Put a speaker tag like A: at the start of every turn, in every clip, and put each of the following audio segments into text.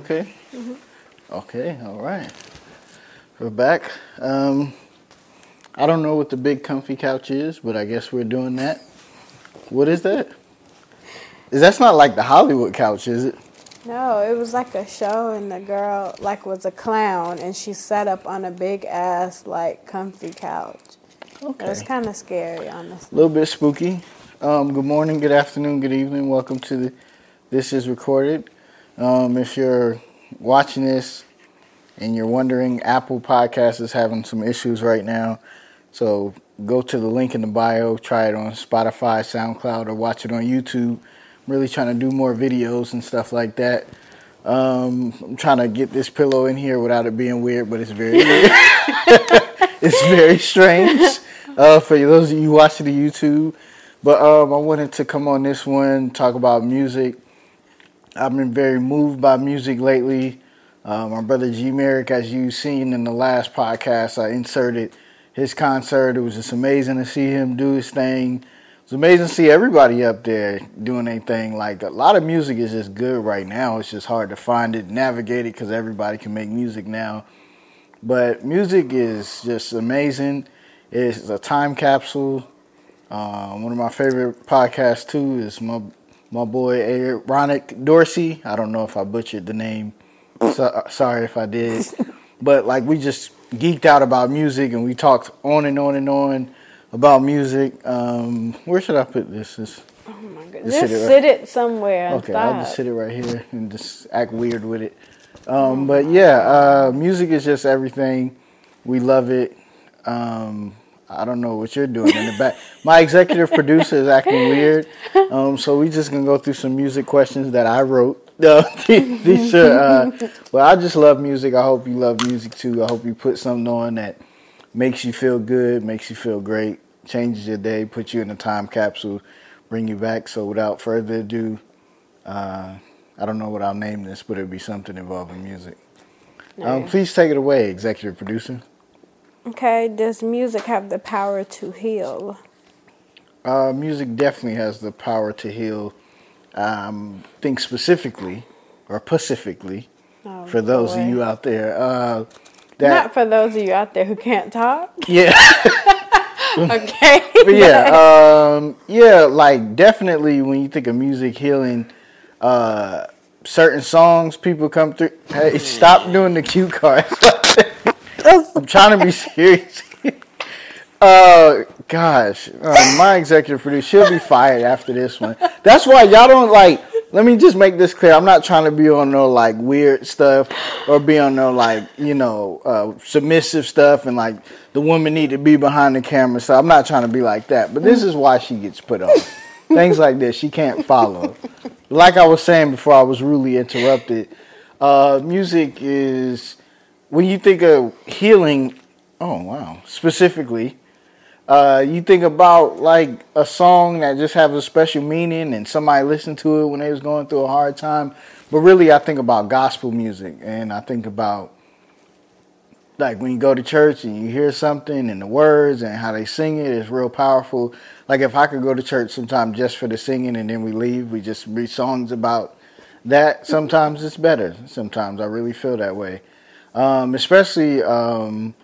A: Can you hear me okay? Mm-hmm. Okay, all right. We're back. Um, I don't know what the big comfy couch is, but I guess we're doing that. What is that? Is that's not like the Hollywood couch, is it?
B: No, it was like a show, and the girl like was a clown, and she sat up on a big ass like comfy couch.
A: Okay.
B: It was kind of scary, honestly.
A: A little bit spooky. Um, good morning, good afternoon, good evening. Welcome to the This is Recorded. Um, if you're watching this and you're wondering, Apple Podcast is having some issues right now. So go to the link in the bio, try it on Spotify, SoundCloud, or watch it on YouTube. I'm really trying to do more videos and stuff like that. Um, I'm trying to get this pillow in here without it being weird, but it's very weird. it's very strange uh, for those of you watching the YouTube. But um, I wanted to come on this one, talk about music. I've been very moved by music lately. Uh, my brother G Merrick, as you've seen in the last podcast, I inserted his concert. It was just amazing to see him do his thing. It was amazing to see everybody up there doing their thing. Like a lot of music is just good right now. It's just hard to find it, navigate it, because everybody can make music now. But music is just amazing. It's a time capsule. Uh, one of my favorite podcasts too is my my boy Ronick Dorsey. I don't know if I butchered the name. So, sorry if I did. but like we just geeked out about music and we talked on and on and on about music. Um, where should I put this? this
B: Oh my
A: Just
B: goodness!
A: sit
B: Just
A: it
B: sit it somewhere.
A: Okay, I'll just sit it right here and just act weird with it. Um, but yeah, uh, music is just everything. We love it. Um, I don't know what you're doing in the back. My executive producer is acting weird, um, so we're just gonna go through some music questions that I wrote. Uh, these are, uh, but I just love music. I hope you love music too. I hope you put something on that makes you feel good, makes you feel great, changes your day, puts you in a time capsule, bring you back. So without further ado, uh, I don't know what I'll name this, but it'll be something involving music. Um, please take it away, executive producer.
B: Okay, does music have the power to heal?
A: Uh, music definitely has the power to heal. Um, think specifically or pacifically
B: Oh,
A: for those
B: boy.
A: of you out there. Uh, that
B: Not for those of you out there who can't talk.
A: yeah.
B: Okay.
A: but yeah, um, yeah, like definitely when you think of music healing, uh, certain songs people come through. Hey, stop doing the cue cards. I'm trying to be serious. uh, gosh, uh, my executive producer, she'll be fired after this one. That's why y'all don't like. Let me just make this clear. I'm not trying to be on no like weird stuff or be on no like you know uh, submissive stuff and like the woman need to be behind the camera. So I'm not trying to be like that. But this is why she gets put on. Things like this she can't follow. Like I was saying before, I was rudely interrupted. Uh, music is when you think of healing. Oh wow! Specifically, uh, you think about like a song that just has a special meaning and somebody listened to it when they was going through a hard time. But really, I think about gospel music and I think about like when you go to church and you hear something and the words and how they sing it is real powerful. Like if I could go to church sometime just for the singing and then we leave, we just read songs about that. Sometimes it's better. Sometimes I really feel that way. Um, especially um,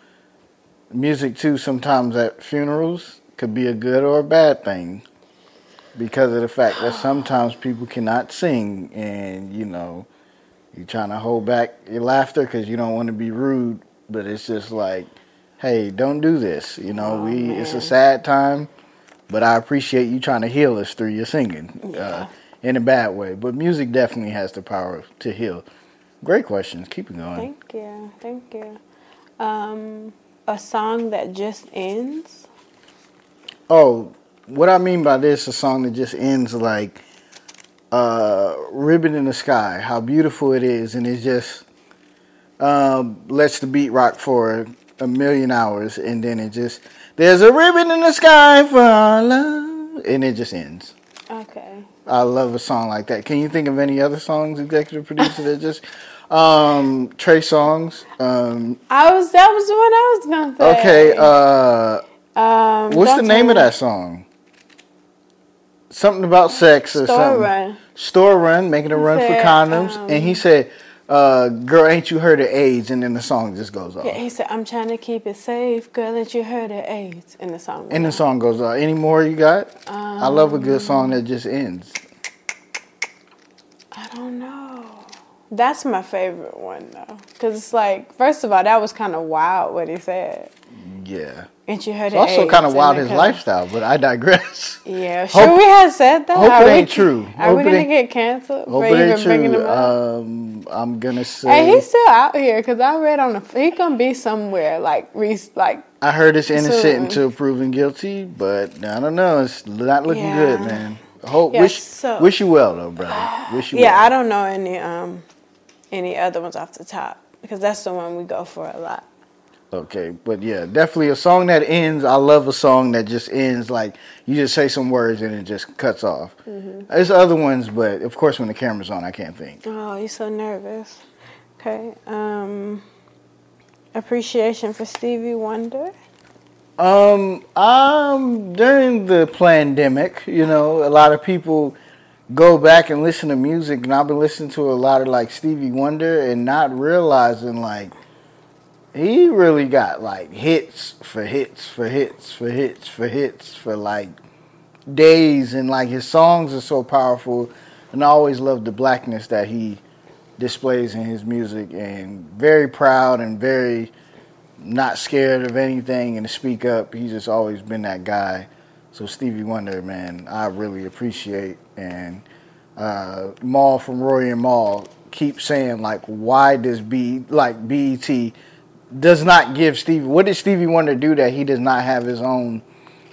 A: music too. Sometimes at funerals could be a good or a bad thing because of the fact that sometimes people cannot sing and you know you're trying to hold back your laughter because you don't want to be rude but it's just like hey don't do this you know
B: Oh,
A: we it's a sad time but i appreciate you trying to heal us through your singing uh, in a bad way but music definitely has the power to heal great questions keep it going
B: Thank you. Thank you. Um, a song that just ends.
A: Oh, what I mean by this, a song that just ends like uh, "Ribbon in the Sky." How beautiful it is, and it just um, lets the beat rock for a million hours, and then it just there's a ribbon in the sky for our love, and it just ends.
B: Okay.
A: I love a song like that. Can you think of any other songs, executive producer, that just um, Trey Songz? Um,
B: I was that was the one I was gonna say.
A: okay, uh,
B: um,
A: what's the name of that song? Something about sex or
B: Story
A: something.
B: Run.
A: store run, making a run for condoms,
B: um,
A: and he said, uh, "Girl, ain't you heard of AIDS?" And then the song just goes off.
B: Yeah, he said, I'm trying to keep it safe, girl, that you heard of AIDS in the song.
A: And the song goes off. Any more you got? I love a good song that just ends.
B: I don't know. That's my favorite one though, because it's like, first of all, that was kind of wild what he said.
A: Yeah.
B: And you heard
A: It's also kind of wild his lifestyle, but I digress.
B: Yeah, sure.
A: Hope-
B: we had said that.
A: hope
B: Are
A: it
B: we-
A: ain't true.
B: Are
A: Hope
B: we gonna get canceled
A: Hope
B: for
A: it
B: even bringing
A: true.
B: him up?
A: Um, I'm gonna say.
B: Hey, he's still out here because I read on the he gonna be somewhere like re, like
A: I heard it's innocent
B: Soon.
A: until proven guilty, but I don't know. It's not looking
B: Yeah.
A: good, man. Hope
B: Yeah,
A: wish
B: so-
A: wish you well though, brother. Wish you
B: yeah.
A: well.
B: I don't know any um any other ones off the top because that's the one we go for a lot.
A: Okay, but yeah, definitely a song that ends. I love a song that just ends like you just say some words and it just cuts off.
B: Mm-hmm.
A: There's other ones, but of course when the camera's on, I can't think.
B: Oh, you're so nervous. Okay. Um, appreciation for Stevie Wonder.
A: Um, um, during the pandemic, you know, a lot of people go back and listen to music, and I've been listening to a lot of like Stevie Wonder and not realizing like he really got like hits for hits for hits for hits for hits for like days, and like his songs are so powerful, and I always love the blackness that he displays in his music, and very proud and very not scared of anything and to speak up. He's just always been that guy. So Stevie Wonder, man, I really appreciate. And uh, Mal from Rory and Mal keep saying like, why does B like BET does not give Stevie? What did Stevie Wonder do that he does not have his own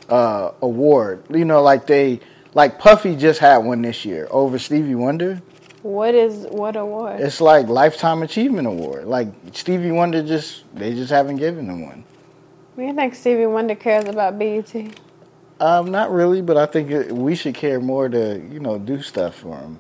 A: uh, award? You know, like they like Puffy just had one this year over Stevie Wonder.
B: What is what award?
A: It's like lifetime achievement award. Like Stevie Wonder just they just haven't given him one.
B: You think Stevie Wonder cares about BET?
A: Um, not really, but I think it, we should care more to you know do stuff for him.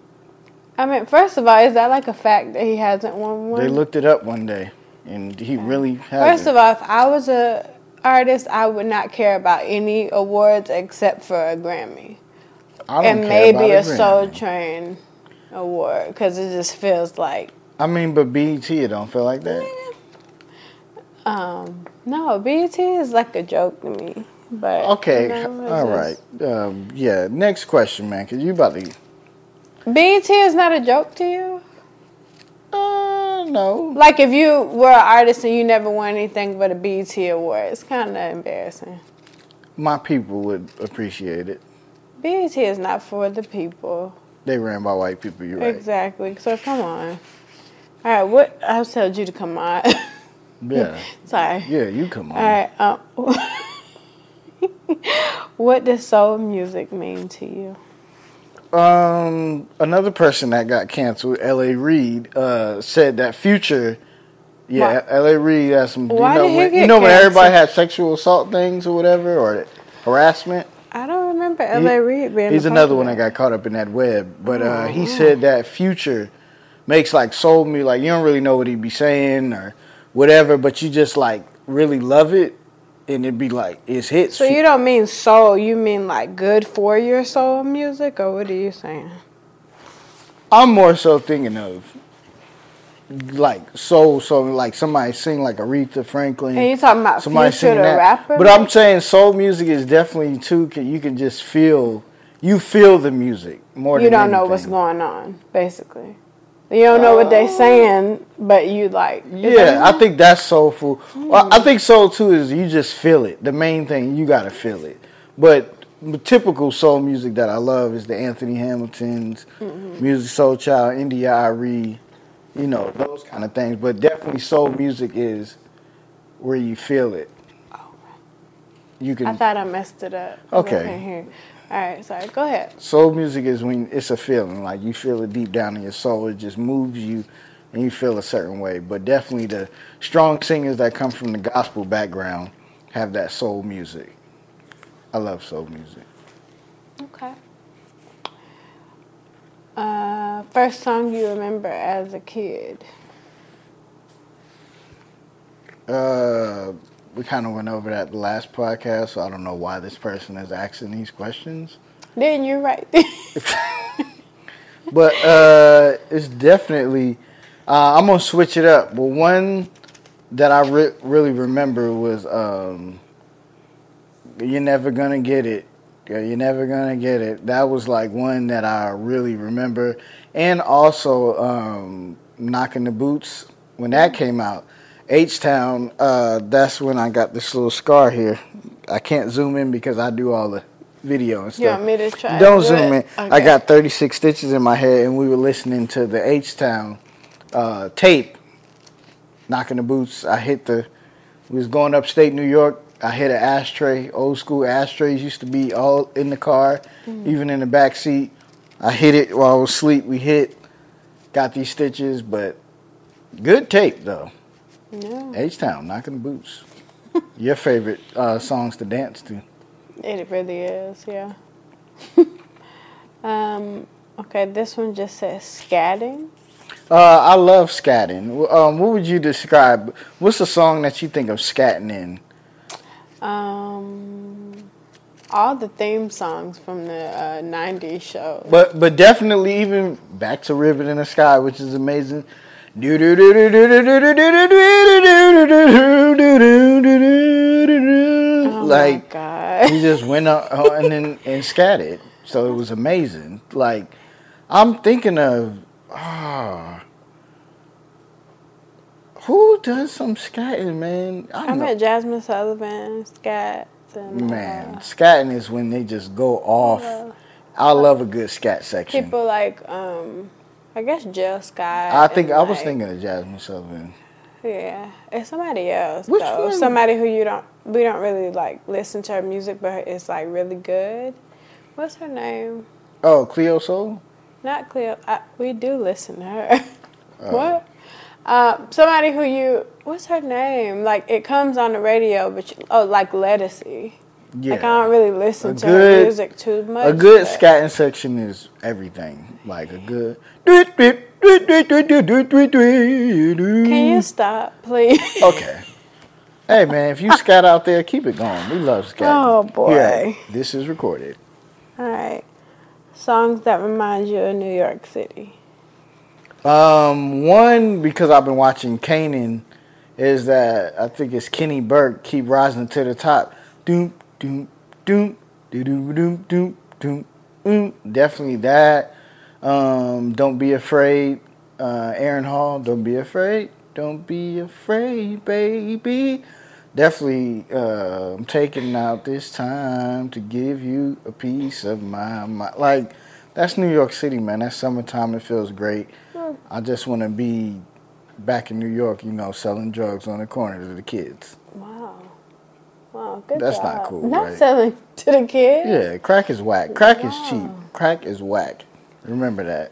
B: I mean, first of all, is that like a fact that he hasn't won one?
A: They looked it up one day, and he really
B: First
A: hasn't.
B: of all, if I was a artist, I would not care about any awards except for a Grammy
A: I don't
B: and maybe a
A: about
B: Soul Train award because it just feels like
A: I mean, but BET, it don't feel like that.
B: um no BET is like a joke to me. But
A: Okay,
B: you know,
A: all
B: just-
A: right. Um, yeah, next question, man, because you about to.
B: BET is not a joke to you.
A: Uh, no.
B: Like if you were an artist and you never won anything but a BET award, it's kind of embarrassing.
A: My people would appreciate it.
B: BET is not for the people.
A: They ran by white people. You're right.
B: Exactly. So come on. All right, what I told you to come on.
A: Yeah.
B: Sorry.
A: Yeah, you come on.
B: All right. Um, what does soul music mean to you?
A: Um, another person that got canceled, L.A. Reid, uh, said that Future. Yeah, L.A. Reid has some.
B: Why
A: you know
B: did he
A: when,
B: get
A: you know when everybody had sexual assault things or whatever or harassment.
B: I don't remember L.A. Reid being.
A: He's another one that got caught up in that web. But uh, he
B: Oh.
A: said that Future makes like soul music. Like you don't really know what he'd be saying or whatever, but you just like really love it, and it'd be like it's hits.
B: So you don't mean soul? You mean like good for your soul music, or what are you saying?
A: I'm more so thinking of like soul, so like somebody sing like Aretha Franklin.
B: And you talking about
A: somebody
B: Future the
A: that.
B: rapper?
A: But I'm saying soul music is definitely too. Can, you can just feel, you feel the music more. Than You
B: don't know what's going on, basically. You don't know what they're oh. saying, but you like.
A: Yeah, I think that's soulful. Well, I hmm. think soul too is you just feel it. The main thing you gotta feel it. But the typical soul music that I love is the Anthony Hamiltons, mm-hmm. Musiq Soulchild, India Arie, you know those kind of things. But definitely soul music is where you feel it. You can.
B: I thought I messed it up.
A: Okay.
B: All right, sorry. Go ahead.
A: Soul music is when it's a feeling, like you feel it deep down in your soul. It just moves you, and you feel a certain way. But definitely, the strong singers that come from the gospel background have that soul music. I love soul music.
B: Okay. Uh, first song you remember as a kid?
A: Uh, we kind of went over that the last podcast, so I don't know why this person is asking these questions.
B: Then you're right.
A: but uh, it's definitely. Uh, I'm gonna switch it up. But one that I re- really remember was um, "You're Never Gonna Get It." You're never gonna get it. That was like one that I really remember, and also um, "Knocking the Boots" when that came out. H Town. Uh, that's when I got this little scar here. I can't zoom in because I do all the video and stuff.
B: You want me to try?
A: Don't
B: do
A: zoom
B: it?
A: in. I got 36 stitches in my head, and we were listening to the H Town uh, tape, knocking the boots. I hit the. We was going upstate New York. I hit an ashtray. Old school ashtrays used to be all in the car, even in the back seat. I hit it while I was asleep. We hit, got these stitches, but good tape though.
B: No,
A: H Town, knocking the boots. Your favorite uh, songs to dance to?
B: it really is. Yeah. um. Okay, this one just says scatting.
A: Uh, I love scatting. Um, what would you describe? What's a song that you think of scatting in?
B: Um, all the theme songs from the uh, '90s show.
A: But but definitely even back to Ribbon in the Sky, which is amazing. Do do do do do do do do do do do do do do do Like he just went up and then and scatted, so it was amazing. Like I'm thinking of ah. Who does some scatting, man? I
B: I met Jazmine Sullivan, Scat, and
A: Man,
B: uh,
A: scatting is when they just go off.
B: uh,
A: I love a good scat section.
B: people like um, I guess Jill Scott.
A: I think I was thinking of Jazmine Sullivan.
B: Yeah, it's somebody else
A: Which
B: though.
A: one?
B: Somebody who you don't we don't really like listen to her music, but it's like really good. What's her name?
A: Oh, Cleo Sol.
B: Not Cleo. I, we do listen to her.
A: Oh.
B: what? Uh, somebody who you what's her name? Like it comes on the radio, but you, oh, like Ledisi.
A: Yeah,
B: Like I don't really listen
A: A
B: to
A: good-
B: her music too much.
A: a good
B: but-
A: scatting section is everything. Like a good.
B: Can you stop, please?
A: Okay. Hey man, if you scat out there, keep it going. We love scatting.
B: Oh, boy.
A: Yeah, this is recorded.
B: All right. Songs that remind you of New York City.
A: Um, one because I've been watching Kanan is that I think it's Keni Burke keep rising to the top. Doom doom doom doom doom doom doom doom. doom. Definitely that. Um, don't be afraid. Uh, Aaron Hall. Don't be afraid. Don't be afraid, baby. Definitely, uh, I'm taking out this time to give you a piece of my mind. Like, that's New York City, man. That's summertime. It feels great. I just want to be back in New York, you know, selling drugs on the corner to the kids.
B: Wow. Good
A: That's
B: job.
A: not cool,
B: Not
A: right?
B: selling to the kids.
A: Yeah, crack is whack. Crack is cheap. Crack is whack. Remember that.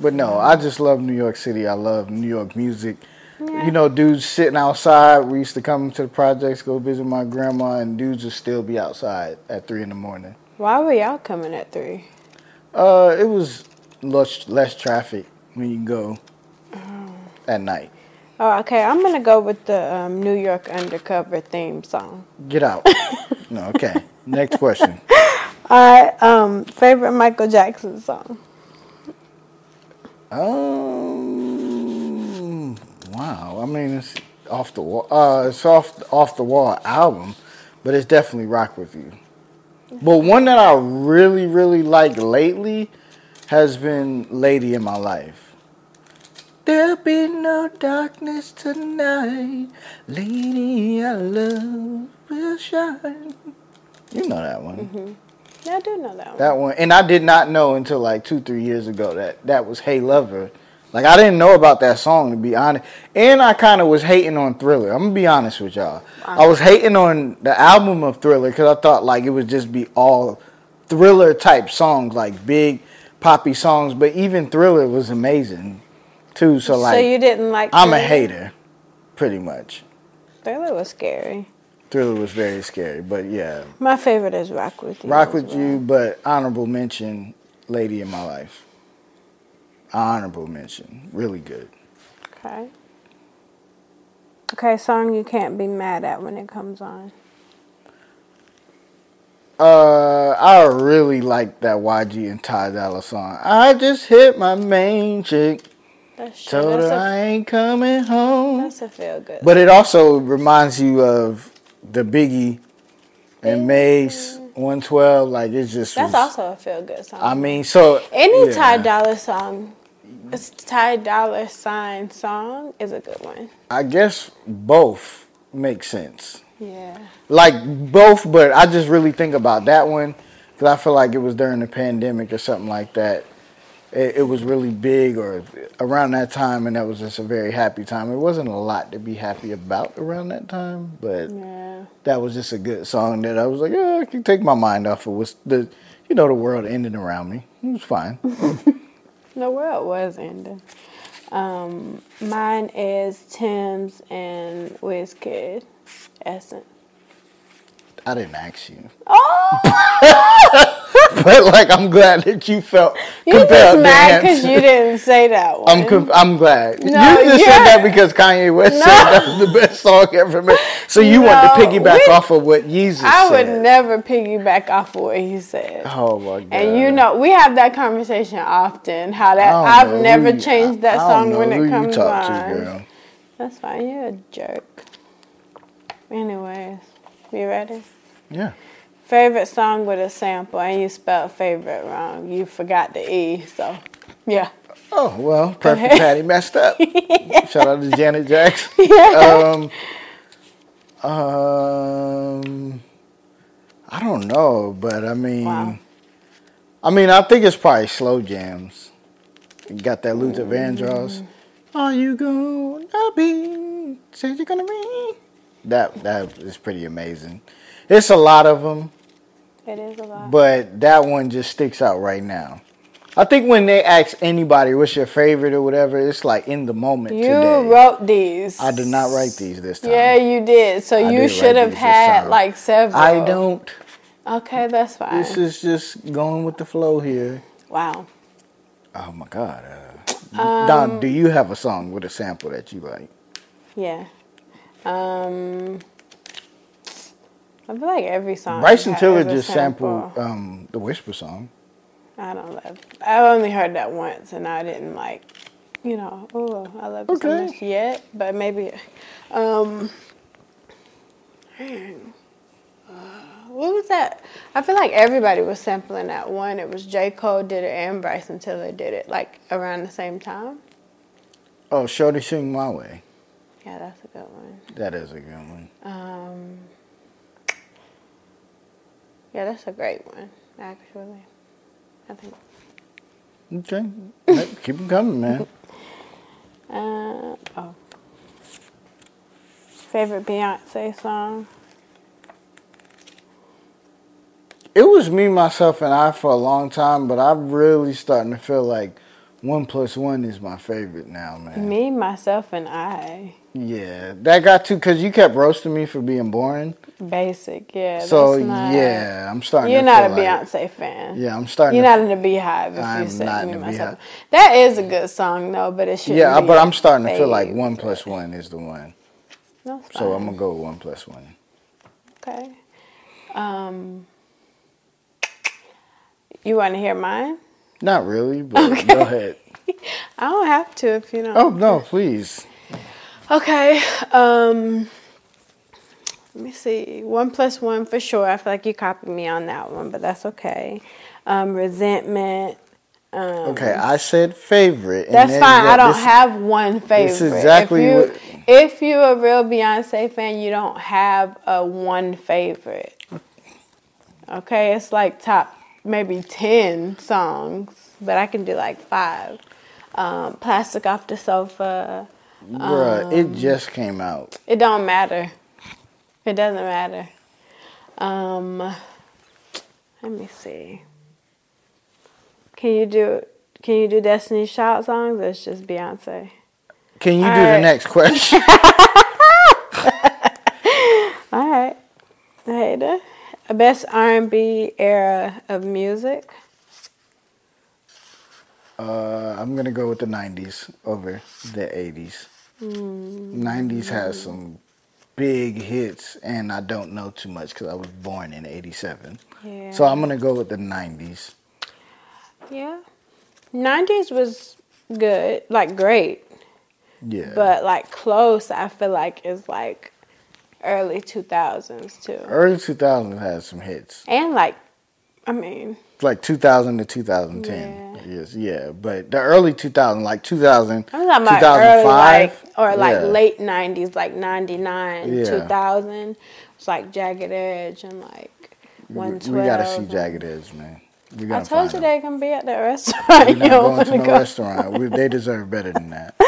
A: But no, I just love New York City. I love New York music. You know, dudes sitting outside. We used to come to the projects, go visit my grandma, and dudes would still be outside at three in the morning.
B: Why were y'all coming at three?
A: Uh, it was less less traffic when you go at night.
B: Oh, okay. I'm gonna go with the um, New York Undercover theme song.
A: Get out. no, okay. Next question.
B: All right. Um, favorite Michael Jackson song.
A: Um. Wow. I mean, it's off the wall. Uh, it's off off the wall album, but it's definitely rock with you. But one that I really really like lately has been "Lady in My Life." There'll be no darkness tonight, lady. I love will shine. You know that one. Mm-hmm.
B: Yeah, I do know that one.
A: That one, and I did not know until like two, three years ago that that was "Hey Lover." Like I didn't know about that song to be honest, and I kind of was hating on Thriller. I'm gonna be honest with y'all. I was hating on the album of Thriller because I thought like it would just be all Thriller type songs, like big poppy songs. But even Thriller was amazing too. So like,
B: so you didn't like?
A: I'm a hater, pretty much.
B: Thriller was scary.
A: Thriller was very scary, but yeah,
B: My favorite is Rock with You.
A: Rock with
B: well.
A: you, but honorable mention, Lady in My Life. Honorable mention, really good.
B: Okay. Okay, song you can't be mad at when it comes on.
A: Uh, I really like that YG and Ty Dolla song. I just hit my main chick.
B: That's true.
A: Told
B: That's
A: her
B: a,
A: I ain't coming home.
B: that's a feel good.
A: But it also reminds you of the Biggie and mm. Mase 112. Like it's just.
B: that's
A: was-
B: also a feel good song.
A: I mean, so
B: Any
A: yeah.
B: Ty Dolla song, a Ty Dolla sign song is a good one.
A: I guess both make sense.
B: Yeah.
A: Like both, but I just really think about that one because I feel like it was during the pandemic or something like that. It, it was really big or around that time, and that was just a very happy time. It wasn't a lot to be happy about around that time, but
B: Yeah.
A: that was just a good song that I was like, yeah, I can take my mind off of was the, you know, the world ending around me. It was fine.
B: The world was ending. Um, mine is Tems and Wizkid. Essence.
A: I didn't ask you,
B: Oh,
A: but like I'm glad that you felt
B: you just mad because you didn't say that one.
A: I'm com- I'm glad.
B: No,
A: you just said that because Kanye West
B: No.
A: said that was the best song ever made. So you want to piggyback
B: we-
A: off of what Yeezus
B: I
A: said.
B: would never piggyback off of what he said.
A: Oh my god.
B: And you know, we have that conversation often. How that I've
A: know
B: never
A: you-
B: changed that song when it
A: you
B: comes
A: talk to, girl.
B: That's fine. You're a jerk. Anyways, you ready?
A: Yeah.
B: Favorite song with a sample, and you spelled favorite wrong. You forgot the E, so yeah.
A: Oh well, perfect. Patty messed up. Shout out to Janet Jackson. Um, um, I don't know, but I mean,
B: Wow.
A: I mean, I think it's probably slow jams. You got that Luther Vandross. Are you gonna be? Said you're gonna be. That that is pretty amazing. It's a lot of them,
B: It is a lot.
A: but that one just sticks out right now. I think when they ask anybody what's your favorite or whatever, it's like in the moment
B: you
A: today.
B: wrote these.
A: I did not write these this time.
B: Yeah, you did. So
A: I
B: you should have had like several.
A: I don't.
B: Okay, that's fine.
A: This is just going with the flow here.
B: wow.
A: Oh my God. Uh,
B: Um,
A: Don, do you have a song with a sample that you like?
B: Yeah. Um. I feel like every song.
A: Bryson Tiller just
B: sample.
A: sampled um, the Whisper song.
B: I don't love. I've only heard that once, and I didn't like. You know, oh, I love it so much yet, but maybe. Um. man, uh, What was that? I feel like everybody was sampling that one. It was J. Cole did it and Bryson Tiller did it, like around the same time.
A: Oh, Shorty Sing My Way.
B: Yeah, that's a good one.
A: That is a good one.
B: Um, yeah, that's a great one, actually. I think.
A: Okay. Hey, Keep them coming, man.
B: Uh, oh. Favorite Beyonce song?
A: It was me, myself, and I for a long time, but I'm really starting to feel like one plus one is my favorite now, man.
B: Me, myself, and I.
A: Yeah, that got to because you kept roasting me for being boring.
B: Basic, yeah.
A: so
B: not-
A: yeah, I'm starting.
B: You're
A: to
B: not a
A: like-
B: Beyonce fan.
A: Yeah, I'm starting.
B: You're not in the BeyHive if
A: I'm
B: you say
A: not
B: me,
A: in the
B: myself.
A: BeyHive.
B: That is a good song though, but it should.
A: Yeah, but I'm starting to feel like one plus one is the one.
B: No,
A: So I'm gonna go with one plus one.
B: Okay. Um, you want to hear mine?
A: Not really, but go ahead.
B: I don't have to if you don't.
A: Oh no, please.
B: Okay. Um, let me see. One plus one for sure. I feel like you copied me on that one, but that's okay. Um, resentment. Um,
A: Okay, I said favorite.
B: That's fine.
A: you
B: I don't
A: this-
B: have one favorite.
A: That's exactly
B: if you
A: what-
B: if you're a real Beyonce fan, you don't have a one favorite. Okay, it's like top maybe ten songs, but I can do like five. Um, Plastic off the sofa.
A: Bruh,
B: Um,
A: it just came out.
B: It don't matter. It doesn't matter. Um, let me see. Can you do Can you do Destiny's Child songs? Or it's just Beyonce.
A: Can you do
B: All
A: the next question?
B: All right, Hater. Best R and B era of music.
A: uh, I'm gonna go with the '90s over the '80s.
B: Hmm.
A: '90s has some big hits, and I don't know too much because I was born in '87.
B: Yeah.
A: So I'm gonna go with the '90s.
B: Yeah. 90s was good, like great.
A: Yeah.
B: But like close, I feel like is like early 2000s too.
A: early 2000s had some hits,
B: And like, I mean,
A: like 2000 to 2010. Yes, yeah. But the early 2000, like 2000,
B: I'm talking about
A: 2005,
B: early like, or like
A: yeah.
B: late 90s, like 99,
A: Yeah.
B: 2000. It's like Jagged Edge and like
A: We,
B: 112.
A: we gotta see Jagged Edge, man. We
B: I told you they're gonna be at that restaurant.
A: We're not going to no
B: go.
A: restaurant. We, they deserve better than that.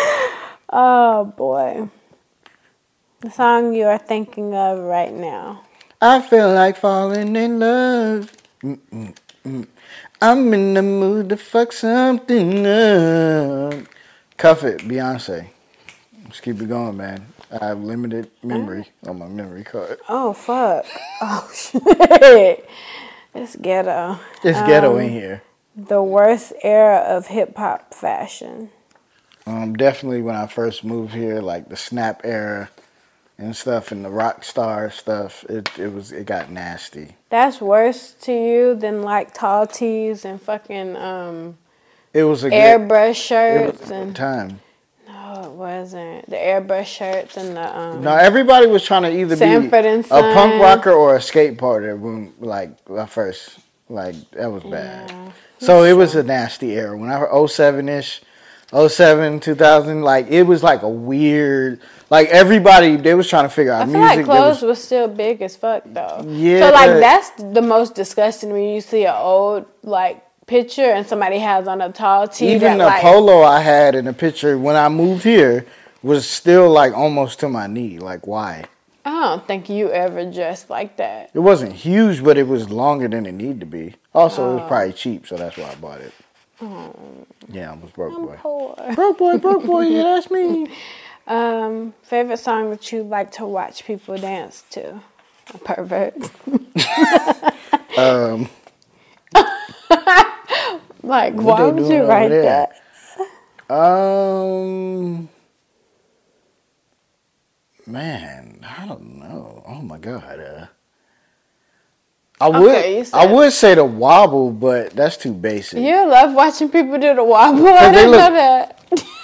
B: Oh boy. The song you are thinking of right now.
A: I feel like falling in love. Mm-mm-mm. I'm in the mood to fuck something up. Cuff it, Beyonce. Let's keep it going, man. I have limited memory on my memory card.
B: Oh fuck. Oh shit. It's ghetto.
A: It's ghetto
B: Um,
A: in here.
B: The worst era of hip hop fashion.
A: Um, definitely when I first moved here, like the snap era and stuff, and the rock star stuff. It it was it got nasty.
B: That's worse to you than like tall tees and fucking um
A: It was a
B: airbrush
A: it
B: shirts
A: was
B: and
A: time.
B: no, it wasn't. The airbrush shirts and the um
A: No, everybody was trying to either
B: Sanford
A: be a punk rocker or a skateboarder when like at first. Like that was bad.
B: Yeah.
A: So it was a nasty era. When I was 07 ish, 07, 2000, like it was like a weird like everybody they was trying to figure out
B: I feel
A: music.
B: like clothes
A: was,
B: was still big as fuck though.
A: Yeah.
B: So like that's the most disgusting when you see an old like picture and somebody has on a tall tee.
A: even the
B: like,
A: polo I had in the picture when I moved here was still like almost to my knee. Like why?
B: I don't think you ever dressed like that.
A: It wasn't huge, but it was longer than it needed to be. Also,
B: Oh.
A: it was oh. probably cheap, so that's why I bought it. Yeah, I was broke
B: I'm
A: boy.
B: poor.
A: Broke boy, broke boy, yeah, that's me.
B: Um, favorite song that you like to watch people dance to? A pervert.
A: Um,
B: Like,
A: What
B: why would you write
A: there?
B: that?
A: um, man, I don't know. Oh my god. Uh, I would,
B: Okay,
A: I would say the wobble, but that's too basic.
B: You love watching people do the wobble. I didn't
A: look-
B: know that.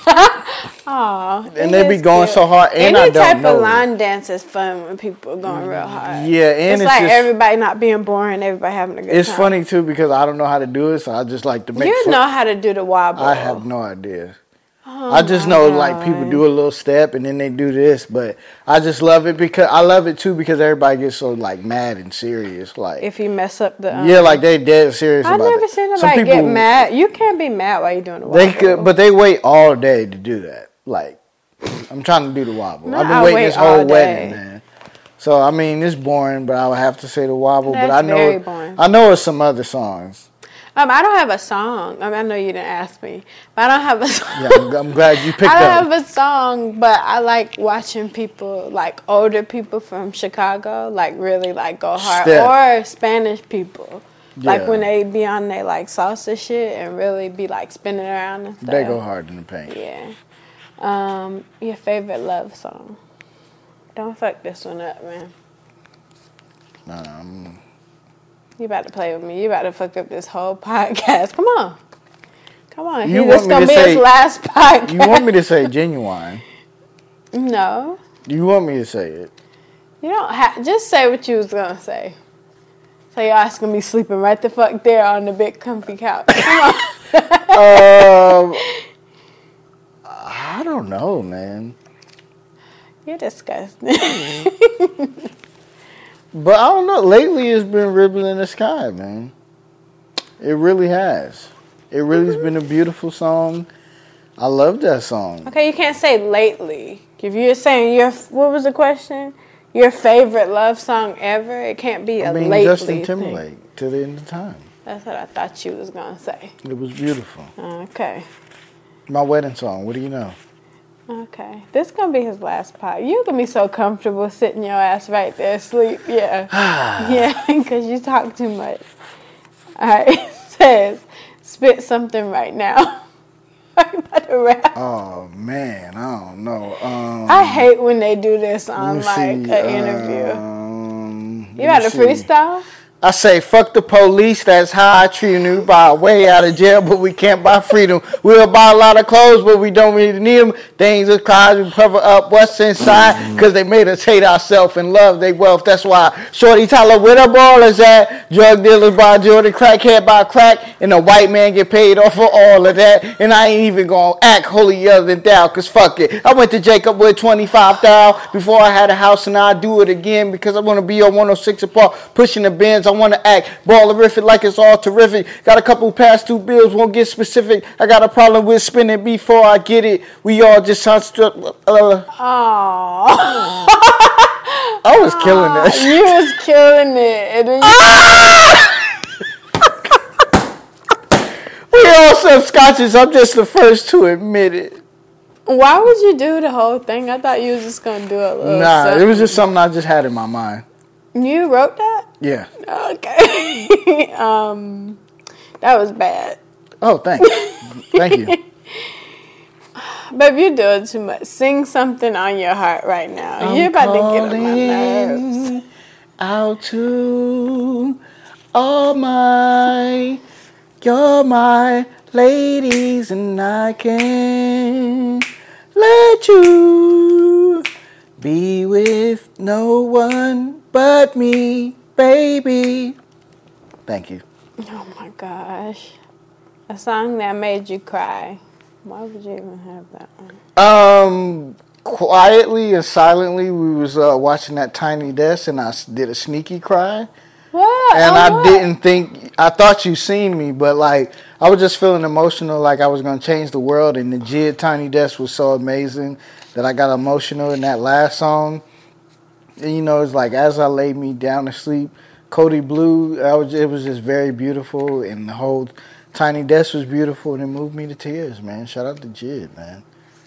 B: Aw,
A: and they be going
B: cute.
A: so hard, and
B: Any
A: I don't
B: type of
A: it.
B: line dance is fun when people are going real mm, hard.
A: Yeah, and
B: it's,
A: it's,
B: like
A: just,
B: everybody not being boring, everybody having a good
A: it's
B: time.
A: funny too because I don't know how to do it, so I just like to make.
B: You
A: fun-
B: know how to do the wobble.
A: I have no idea.
B: Oh
A: I just
B: my
A: know like people do a little step and then they do this, but I just love it because I love it too because everybody gets so like mad and serious. Like
B: If you mess up the. Um,
A: yeah, like they dead serious
B: I
A: about
B: never
A: it.
B: seen nobody get mad. You can't be mad while you're doing the wobble.
A: They could, but they wait all day to do that. Like I'm trying to do the wobble.
B: No,
A: I've been
B: I
A: waiting
B: wait
A: this whole wedding, man. So I mean, it's boring, but I would have to say the wobble. but I know,
B: very boring.
A: I know it's some other songs.
B: Um, I don't have a song. I mean, I know you didn't ask me, but I don't have a song.
A: Yeah, I'm, I'm glad you picked
B: I don't have a song, but I like watching people, like older people from Chicago, like really like go hard,
A: Step.
B: or Spanish people, like when they be on their like salsa shit and really be like spinning around and stuff.
A: They go hard in the paint.
B: Yeah. Um, your favorite love song? Don't fuck this one up, man.
A: Um,
B: You about to play with me. You about to fuck up this whole podcast. Come on. Come on.
A: You
B: this
A: want me
B: gonna
A: to
B: be his
A: say-
B: last podcast.
A: you want me to say genuine?
B: No.
A: You want me to say it?
B: You don't have just say what you was gonna say. So your ass gonna be sleeping right the fuck there on the big comfy couch. Come on.
A: Um, I don't know, man.
B: You're disgusting.
A: But I don't know. Lately, it's been ribbon in the sky, man. It really has. It really has been a beautiful song. I love that song.
B: okay, you can't say lately. If you're saying your what was the question? Your favorite love song ever? It can't be a
A: I mean,
B: lately
A: Justin
B: thing.
A: Timberlake to the end of time.
B: That's what I thought you was gonna say.
A: It was beautiful.
B: Okay.
A: My wedding song. What do you know?
B: Okay. This gonna be his last pot. You gonna be so comfortable sitting your ass right there asleep. Yeah. yeah, because you talk too much. Alright. It says, spit something right now. Are you about to rap?
A: Oh man, I don't know. Um,
B: I hate when they do this on like an interview.
A: Um,
B: you got
A: see.
B: freestyle?
A: I say, fuck the police. That's how I treat you. Buy way out of jail, but we can't buy freedom. We'll buy a lot of clothes, but we don't really need them. Things are crimes. We cover up what's inside because they made us hate ourselves and love their wealth. That's why Shorty Tyler, where the ball is at? Drug dealers buy Jordan, crackhead buy crack, and a white man get paid off for all of that. And I ain't even gonna act holier than thou, cause fuck it. I went to Jacob with 25 thou before I had a house, and I do it again because I wanna be on 106 & Park, pushing the Benz. I wanna act ballerific like it's all terrific. Got a couple past two bills, won't get specific. I got a problem with spinning before I get it. We all just sunstruck. Uh,
B: Oh,
A: I was killing that
B: you was killing it. You-
A: We all some scotches. I'm just the first to admit it.
B: why would you do the whole thing? I thought you was just gonna do a little.
A: Nah, it was just something I just had in my mind.
B: You wrote that?
A: Yeah.
B: Okay. um, that was bad.
A: Oh, thanks. Thank you.
B: Babe, you're doing too much. Sing something on your heart right now. you're about to get on my nerves.
A: Out to all my, you're my ladies, and I can let you be with no one but me, baby. Thank you.
B: Oh my gosh. A song that made you cry. Why would you even have that one?
A: Um, quietly and silently, we was uh, watching that Tiny Desk, and I did a sneaky cry.
B: What?
A: and
B: Oh,
A: I
B: what?
A: didn't think I thought you seen me, but like I was just feeling emotional, like I was gonna change the world. And the JID Tiny Desk was so amazing that I got emotional in that last song. And you know, it's like as I laid me down to sleep, Kody Blu. I was it was just very beautiful, and the whole Tiny Desk was beautiful, and it moved me to tears, man. Shout out to JID, man.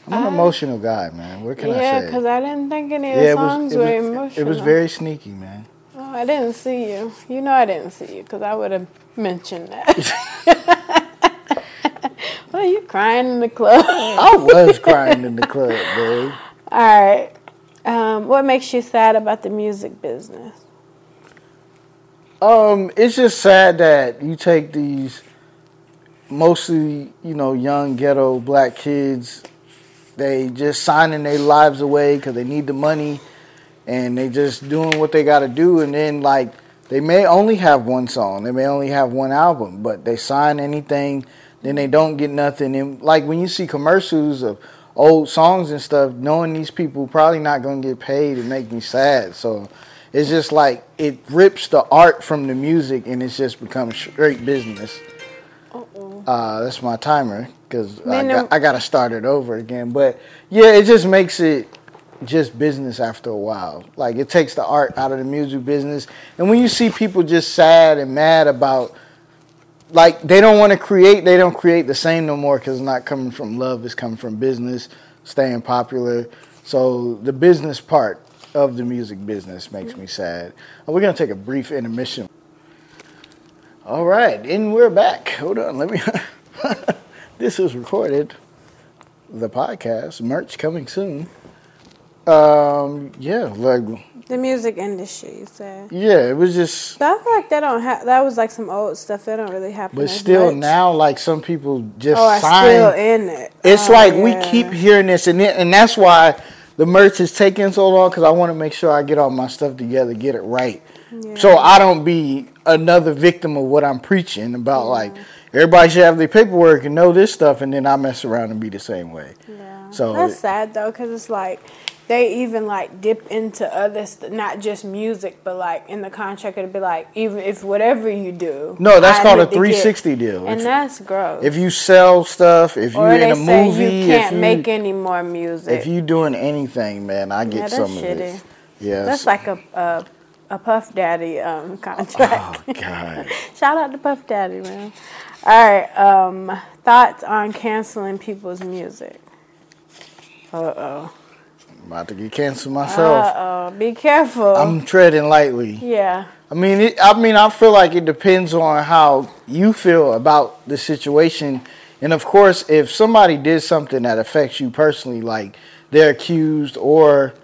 A: I'm an
B: I-
A: emotional guy, man. What can
B: Yeah,
A: I say?
B: Yeah, because I didn't think any of the
A: yeah,
B: songs
A: was,
B: were
A: was,
B: emotional.
A: it was very sneaky, man.
B: Oh, I didn't see you. You know I didn't see you because I would have mentioned that. well, you crying in the club.
A: I was crying in the club, babe.
B: All right. Um, what makes you sad about the music business?
A: Um, it's just sad that you take these mostly, you know, young ghetto black kids. They just signing their lives away because they need the money, and they just doing what they got to do. And then like they may only have one song, they may only have one album, but they sign anything, then they don't get nothing. And like when you see commercials of old songs and stuff, knowing these people probably not gonna get paid, it make me sad. So it's just like it rips the art from the music, and it's just become straight business. Uh-oh. uh, that's my timer because I I got to start it over again. But yeah, it just makes it just business after a while. Like it takes the art out of the music business, and when you see people just sad and mad about like they don't want to create, they don't create the same no more because it's not coming from love. It's coming from business, staying popular. So the business part of the music business makes me sad. We're gonna take a brief intermission. All right, and we're back. Hold on, let me. this is recorded. The podcast merch coming soon. Um, yeah, like
B: The music industry, you said.
A: yeah, it was just.
B: I feel like they don't have. That was like some old stuff. That don't really happen.
A: But still,
B: much.
A: now like some people just
B: Oh,
A: sign.
B: still in it.
A: It's
B: Oh,
A: like we keep hearing this, and it, and that's why the merch is taking so long because I want to make sure I get all my stuff together, get it right, so I don't be another victim of what I'm preaching about. Like everybody should have their paperwork and know this stuff, and then I mess around and be the same way.
B: Yeah.
A: So
B: that's sad though, because it's like they even like dip into other st- not just music, but like in the contract it'd be like even if whatever you do.
A: No, that's
B: I
A: called a
B: need to get-
A: 360 deal.
B: and
A: If-
B: that's gross.
A: If you sell stuff, if you're in a movie,
B: you can't
A: you
B: make any more music.
A: if you're doing anything, man, I get
B: yeah,
A: some of
B: shitty.
A: it. Yeah,
B: That's like a a, a Puff Daddy um, contract.
A: Oh God.
B: Shout out to Puff Daddy, man. All right, um, thoughts on canceling people's music? Uh oh.
A: About to get canceled myself.
B: Uh oh. Be careful.
A: I'm treading lightly.
B: yeah.
A: I mean, it, I mean, I feel like it depends on how you feel about the situation. And of course, if somebody did something that affects you personally, like they're accused or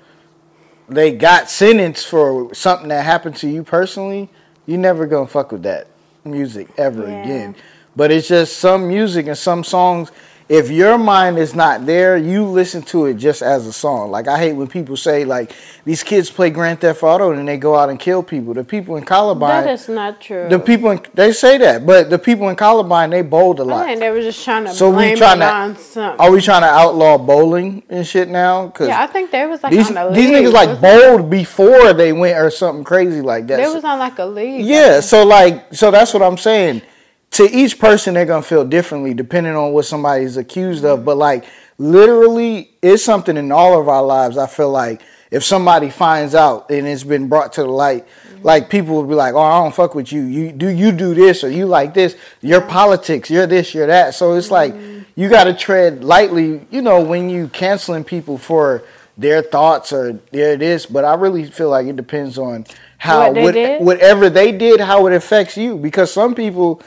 A: they got sentenced for something that happened to you personally, you're never gonna fuck with that music ever
B: Yeah.
A: again. But it's just some music and some songs. If your mind is not there, you listen to it just as a song. Like I hate when people say like these kids play Grand Theft Auto and then they go out and kill people. The people in Columbine,
B: That is not true.
A: the people in, they say that, but the people in Columbine they bowled a lot.
B: I think they were just trying to
A: So we trying to-
B: on something.
A: Are we trying to outlaw bowling and shit now? Cause
B: yeah, I think they was like
A: these
B: on a
A: these niggas like bowled before they went or something crazy like that.
B: They was on like a league.
A: yeah, so like so that's what I'm saying. To each person they're gonna feel differently depending on what somebody's accused of. But like literally it's something in all of our lives. I feel like if somebody finds out and it's been brought to the light, like people will be like, Oh, I don't fuck with you. You do you do this or you like this, your politics, you're this, you're that. So it's like mm-hmm. you gotta tread lightly, you know, when you canceling people for their thoughts or their this, but I really feel like it depends on how
B: What they
A: what- whatever they did, how it affects you. Because some people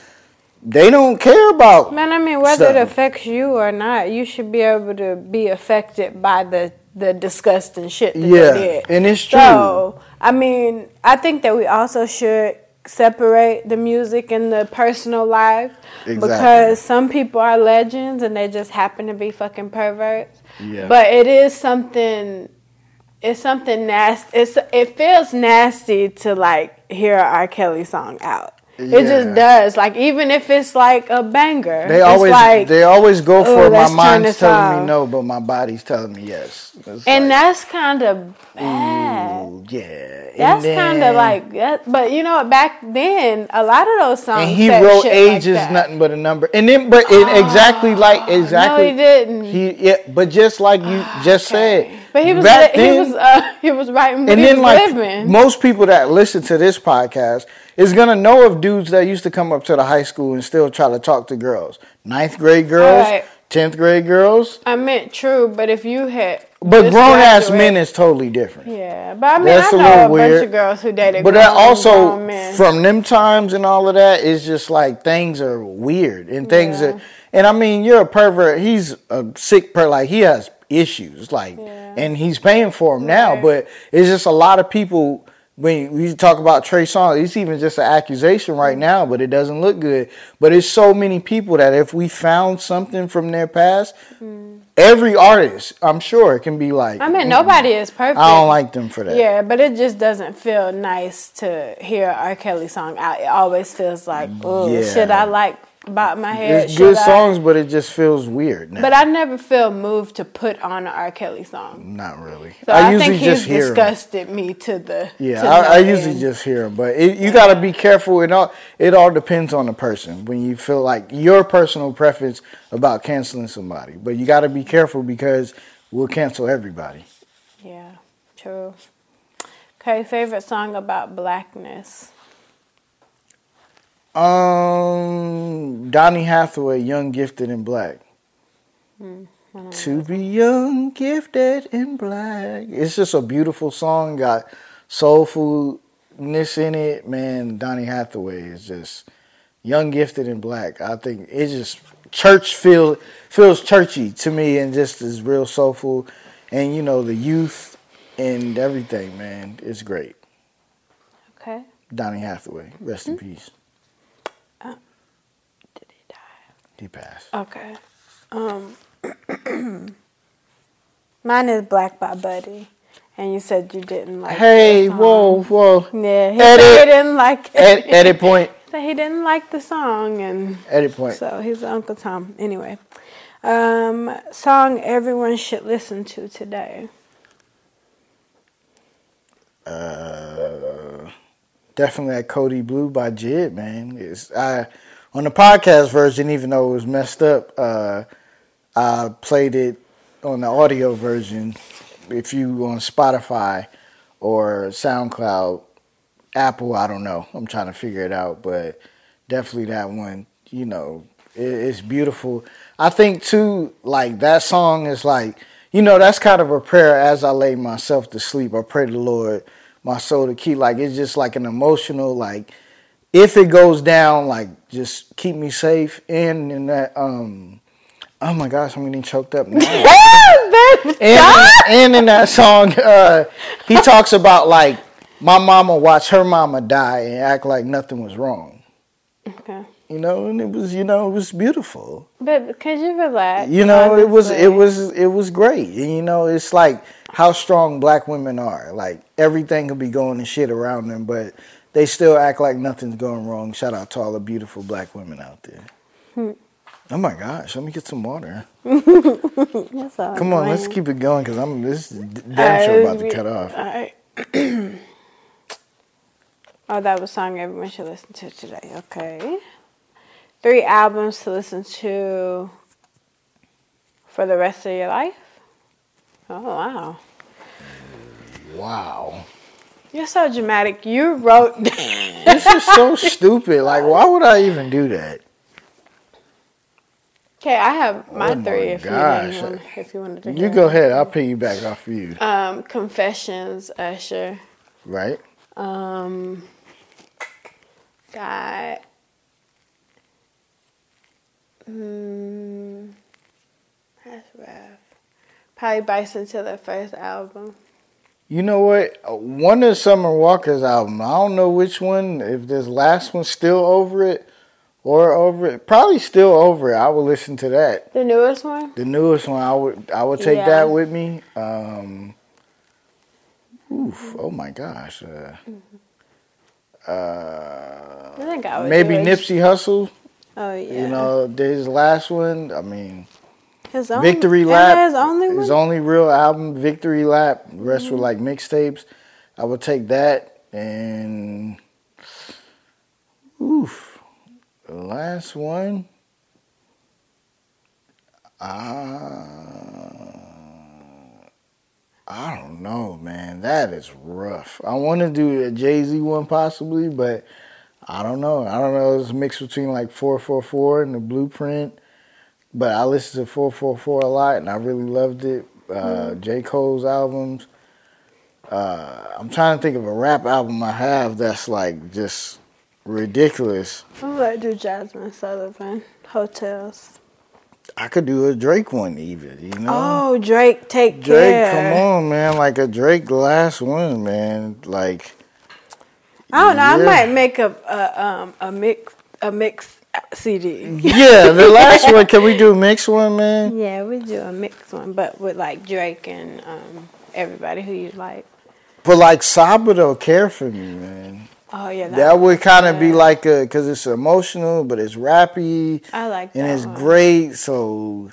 A: they don't care about
B: Man, I mean, whether it affects you or not, you should be able to be affected by the the disgusting shit that
A: Yeah,
B: they did.
A: and it's true.
B: So, I mean, I think that we also should separate the music and the personal life
A: Exactly.
B: because some people are legends and they just happen to be fucking perverts.
A: Yeah.
B: But it is something. It's something nasty. It's it feels nasty to like hear a R. Kelly song out. It just does. Like even if it's like a banger,
A: They always
B: like,
A: they always go
B: "Ooh,
A: for my mind's telling me no, but my body's telling me yes. It's
B: and
A: like,
B: that's kind of bad.
A: Ooh, yeah.
B: That's kind of like that, but you know back then a lot of those songs.
A: And he wrote ages,
B: like
A: nothing but a number," and then but oh, exactly like exactly.
B: No, he didn't.
A: He yeah, but just like you just
B: okay.
A: said.
B: But he was
A: back then, he
B: was uh, he was writing.
A: And then like
B: living.
A: most people that listen to this podcast is gonna know of dudes that used to come up to the high school and still try to talk to girls, ninth grade girls. 10th grade girls.
B: I meant true, but if you had.
A: But grown ass men is totally different.
B: Yeah, but I mean,
A: That's
B: I know a,
A: little
B: a
A: weird.
B: bunch of girls who dated.
A: But that also from them times and all of that, it's just like things are weird and things
B: yeah.
A: And I mean, you're a pervert. He's a sick per like he has issues, like,
B: yeah.
A: and he's paying for them
B: right. now.
A: But it's just a lot of people when we talk about Trey Songz, it's even just an accusation right
B: Mm-hmm.
A: now, but it doesn't look good. But it's so many people that if we found something from their past, every artist, I'm sure, can be like,
B: Mm. I mean, nobody is perfect.
A: I don't like them for that.
B: Yeah, but it just doesn't feel nice to hear R. Kelly song out. It always feels like, oh,
A: Yeah.
B: should I like bob my head?
A: It's good
B: I?
A: songs, but it just feels weird. Now.
B: But I never feel moved to put on an R. Kelly song.
A: Not really.
B: So
A: I,
B: I,
A: usually
B: think he's
A: just hear 'em.
B: disgusted me to the
A: Yeah,
B: to
A: I, I usually just hear him, but it, you got to be careful. It all it all depends on the person. When you feel like your personal preference about canceling somebody, but you got to be careful because we'll cancel everybody.
B: yeah, true. Okay, favorite song about blackness.
A: Um, Donny Hathaway, "Young, Gifted, and Black." To be young, gifted, and black. It's just a beautiful song. Got soulfulness in it, man. Donny Hathaway is just young, gifted, and black. I think it just church feel feels churchy to me, and just is real soulful. And you know the youth and everything, man. It's great.
B: Okay,
A: Donny Hathaway, rest in peace.
B: did he
A: He passed.
B: Okay. Um, mine is Black by Buddy, and you said you didn't like.
A: Hey, whoa, whoa.
B: Yeah, he
A: Edit.
B: said he didn't like it.
A: Ed, edit point.
B: Said he didn't like the song, and
A: Edit point.
B: so he's Uncle Tom. Anyway, um, song everyone should listen to today.
A: Uh, definitely that Kody Blu by JID, man. It's, I on the podcast version, even though it was messed up, uh, I played it on the audio version. If you on Spotify or SoundCloud, Apple, I don't know. I'm trying to figure it out, but definitely that one. You know, it, it's beautiful. I think too, like that song is like, you know, that's kind of a prayer as I lay myself to sleep. I pray the Lord my soul to keep. Like it's just like an emotional, like if it goes down, like just keep me safe. And in that, um, oh my gosh, I'm getting choked up now. and, and in that song, uh, he talks about like my mama watched her mama die and act like nothing was wrong.
B: Okay.
A: You know, and it was, you know, it was beautiful.
B: But could you relax?
A: You know, it was, it was, it was great. And you know, it's like how strong black women are. Like everything could be going to shit around them, but they still act like nothing's going wrong. Shout out to all the beautiful black women out there.
B: Hmm.
A: Oh my gosh, let me get some water. Come on, let's keep it going because I'm this is damn sure about to cut off.
B: All right. oh, that was a song everyone should listen to today. Okay. Three albums to listen to for the rest of your life. Oh wow,
A: Wow,
B: you're so dramatic. You wrote.
A: this is so stupid. Like, why would I even do that?
B: Okay, I have my
A: Oh my
B: three. If
A: gosh.
B: you want, if you wanted to.
A: You go ahead. I'll piggyback off of you.
B: Um, Confessions, Usher.
A: Right?
B: Um, got. Hmm, that's rough. Probably Bryson the first album.
A: You know what? One of Summer Walker's album. I don't know which one. If this last one's still over it or over it, probably still over it. I will listen to that.
B: The newest one.
A: The newest one, I would I would take
B: Yeah.
A: that with me. Um, oof! Oh my gosh. Uh, uh,
B: I think I would
A: maybe. Nipsey Hussle.
B: Oh yeah.
A: You know, his last one. I mean,
B: his own,
A: Victory Lap.
B: His only
A: his only real album, Victory Lap. The rest were like mixtapes. I would take that and oof. The last one. Uh, I don't know, man. That is rough. I want to do a Jay Z one possibly, but I don't know. I don't know. It's a mix between like 444 and the Blueprint. But I listened to 444 a lot and I really loved it. Uh, J. Cole's albums. Uh, I'm trying to think of a rap album I have that's like just ridiculous.
B: I to do Jazmine Sullivan. Heaux Tales.
A: I could do a Drake one even, you know?
B: Oh, Drake, take
A: Drake,
B: care.
A: come on, man. Like a Drake last one, man. Like,
B: I don't know. I might make a, a um a mix a mix CD.
A: yeah, the last one. Can we do a mix one, man?
B: Yeah, we do a mix one, but with like Drake and um everybody who you like.
A: But like Sabado, care for me, man.
B: Oh yeah,
A: That would kind of be like a because it's emotional, but it's rappy
B: I like that.
A: and it's
B: one.
A: great. So,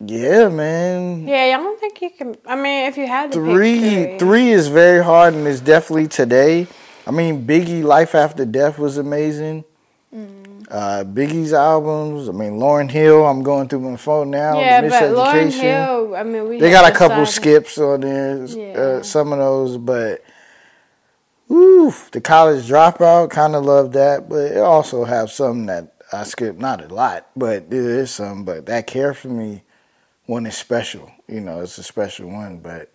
A: yeah, man.
B: Yeah, I don't think you can. I mean, if you had to
A: Three, three is very hard, and it's definitely today. I mean, Biggie, Life After Death was amazing.
B: Mm.
A: Uh, Biggie's albums. I mean, Lauryn Hill. I'm going through my phone now.
B: yeah, but
A: Lauryn
B: Hill. I mean, we
A: They got a couple skips on there,
B: Yeah.
A: uh, some of those, but oof, the college dropout, kind of love that, but it also have some that I skip, not a lot, but there is some, but that care for me one is special, you know, it's a special one, but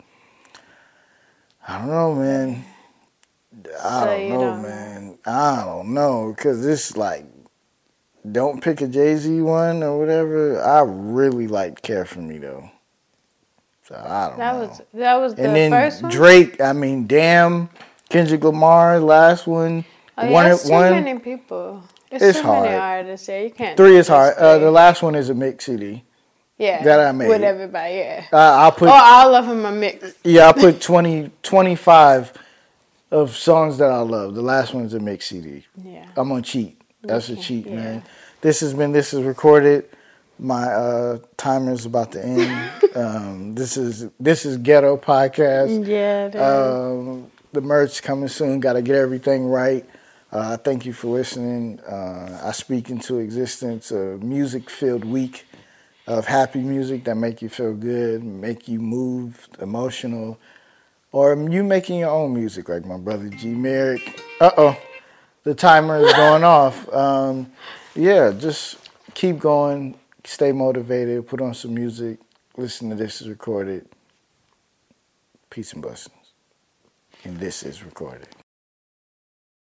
A: I don't know, man. I
B: So
A: don't know,
B: don't-
A: man. I don't know, cause it's like, don't pick a Jay Z one or whatever. I really like Care for Me though. So I don't know.
B: That
A: know.
B: was that was the
A: and then
B: first one.
A: Drake, I mean, damn, Kendrick Lamar, last one.
B: Oh, yeah,
A: one,
B: it's too
A: one,
B: many people. It's,
A: It's
B: too many
A: hard.
B: artists. Yeah, you can't.
A: three is hard. Uh, the last one is a mix CD.
B: yeah,
A: that I made.
B: with everybody. Yeah.
A: Uh, I'll put
B: oh, all of them are mixed.
A: yeah, I'll put 20, 25 of songs that I love. The last one's a mix CD.
B: Yeah.
A: I'm on cheat. That's a cheat,
B: yeah.
A: man. This has been this is recorded. My uh, timer's about to end. um, this is this is Ghetto Podcast.
B: Yeah.
A: Um, the merch coming soon. Got to get everything right. Uh, thank you for listening. Uh, I speak into existence a music-filled week of happy music that make you feel good, make you move, emotional, or you making your own music, like my brother G Merrick. Uh oh, the timer is going off. Um, yeah, just keep going, stay motivated, put on some music, listen to this is recorded. Peace and blessings. And this is recorded.